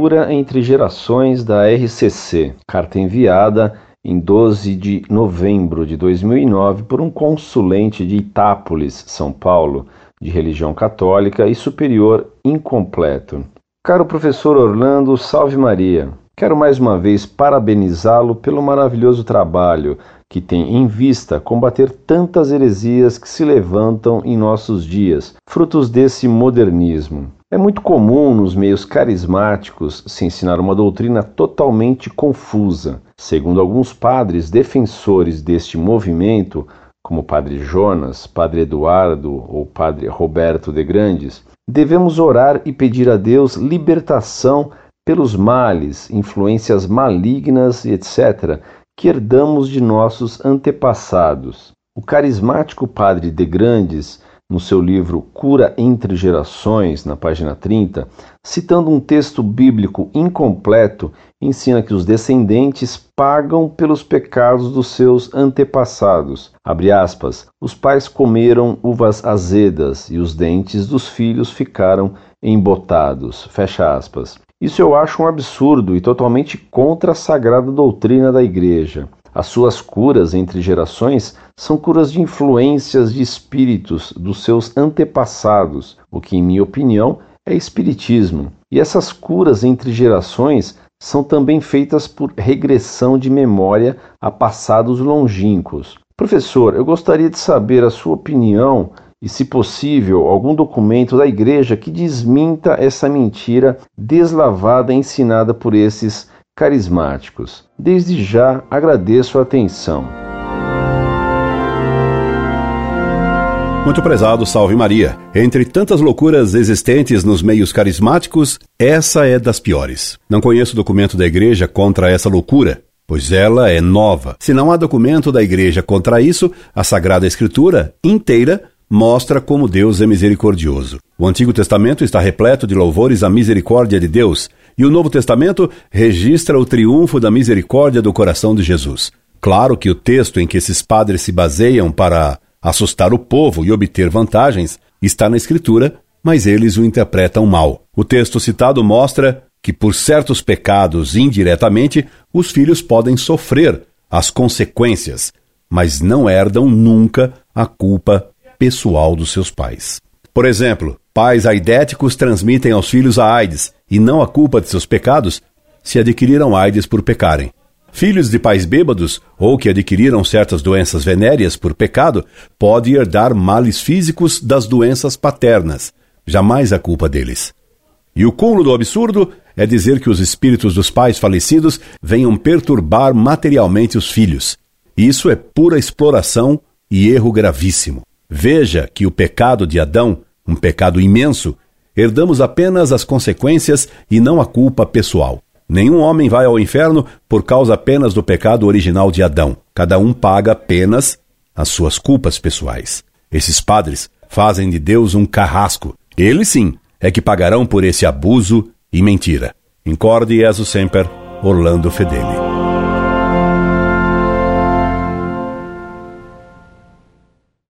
Cura entre Gerações da RCC, carta enviada em 12 de novembro de 2009 por um consulente de Itápolis, São Paulo, de religião católica e superior incompleto. Caro professor Orlando, salve Maria. Quero mais uma vez parabenizá-lo pelo maravilhoso trabalho que tem em vista combater tantas heresias que se levantam em nossos dias, frutos desse modernismo. É muito comum nos meios carismáticos se ensinar uma doutrina totalmente confusa. Segundo alguns padres defensores deste movimento, como Padre Jonas, Padre Eduardo ou Padre Roberto de Grandes, devemos orar e pedir a Deus libertação pelos males, influências malignas, etc., que herdamos de nossos antepassados. O carismático padre de Grandes, no seu livro Cura entre Gerações, na página 30, citando um texto bíblico incompleto, ensina que os descendentes pagam pelos pecados dos seus antepassados. Abre aspas, os pais comeram uvas azedas e os dentes dos filhos ficaram embotados. Fecha aspas. Isso eu acho um absurdo e totalmente contra a sagrada doutrina da Igreja. As suas curas entre gerações são curas de influências de espíritos dos seus antepassados, o que, em minha opinião, é espiritismo. E essas curas entre gerações são também feitas por regressão de memória a passados longínquos. Professor, eu gostaria de saber a sua opinião e, se possível, algum documento da igreja que desminta essa mentira deslavada ensinada por esses carismáticos. Desde já agradeço a atenção. Muito prezado, salve Maria. Entre tantas loucuras existentes nos meios carismáticos, essa é das piores. Não conheço documento da igreja contra essa loucura, pois ela é nova. Se não há documento da igreja contra isso, a Sagrada Escritura inteira mostra como Deus é misericordioso. O Antigo Testamento está repleto de louvores à misericórdia de Deus, e o Novo Testamento registra o triunfo da misericórdia do coração de Jesus. Claro que o texto em que esses padres se baseiam para assustar o povo e obter vantagens está na Escritura, mas eles o interpretam mal. O texto citado mostra que, por certos pecados indiretamente, os filhos podem sofrer as consequências, mas não herdam nunca a culpa pessoal dos seus pais. Por exemplo, pais aidéticos transmitem aos filhos a AIDS e não a culpa de seus pecados se adquiriram AIDS por pecarem. Filhos de pais bêbados ou que adquiriram certas doenças venéreas por pecado podem herdar males físicos das doenças paternas, jamais a culpa deles. E o cúmulo do absurdo é dizer que os espíritos dos pais falecidos venham perturbar materialmente os filhos. Isso é pura exploração e erro gravíssimo. Veja que o pecado de Adão, um pecado imenso, herdamos apenas as consequências e não a culpa pessoal. Nenhum homem vai ao inferno por causa apenas do pecado original de Adão. Cada um paga apenas as suas culpas pessoais. Esses padres fazem de Deus um carrasco. Eles sim é que pagarão por esse abuso e mentira. Incorde Jesus Semper, Orlando Fedeli.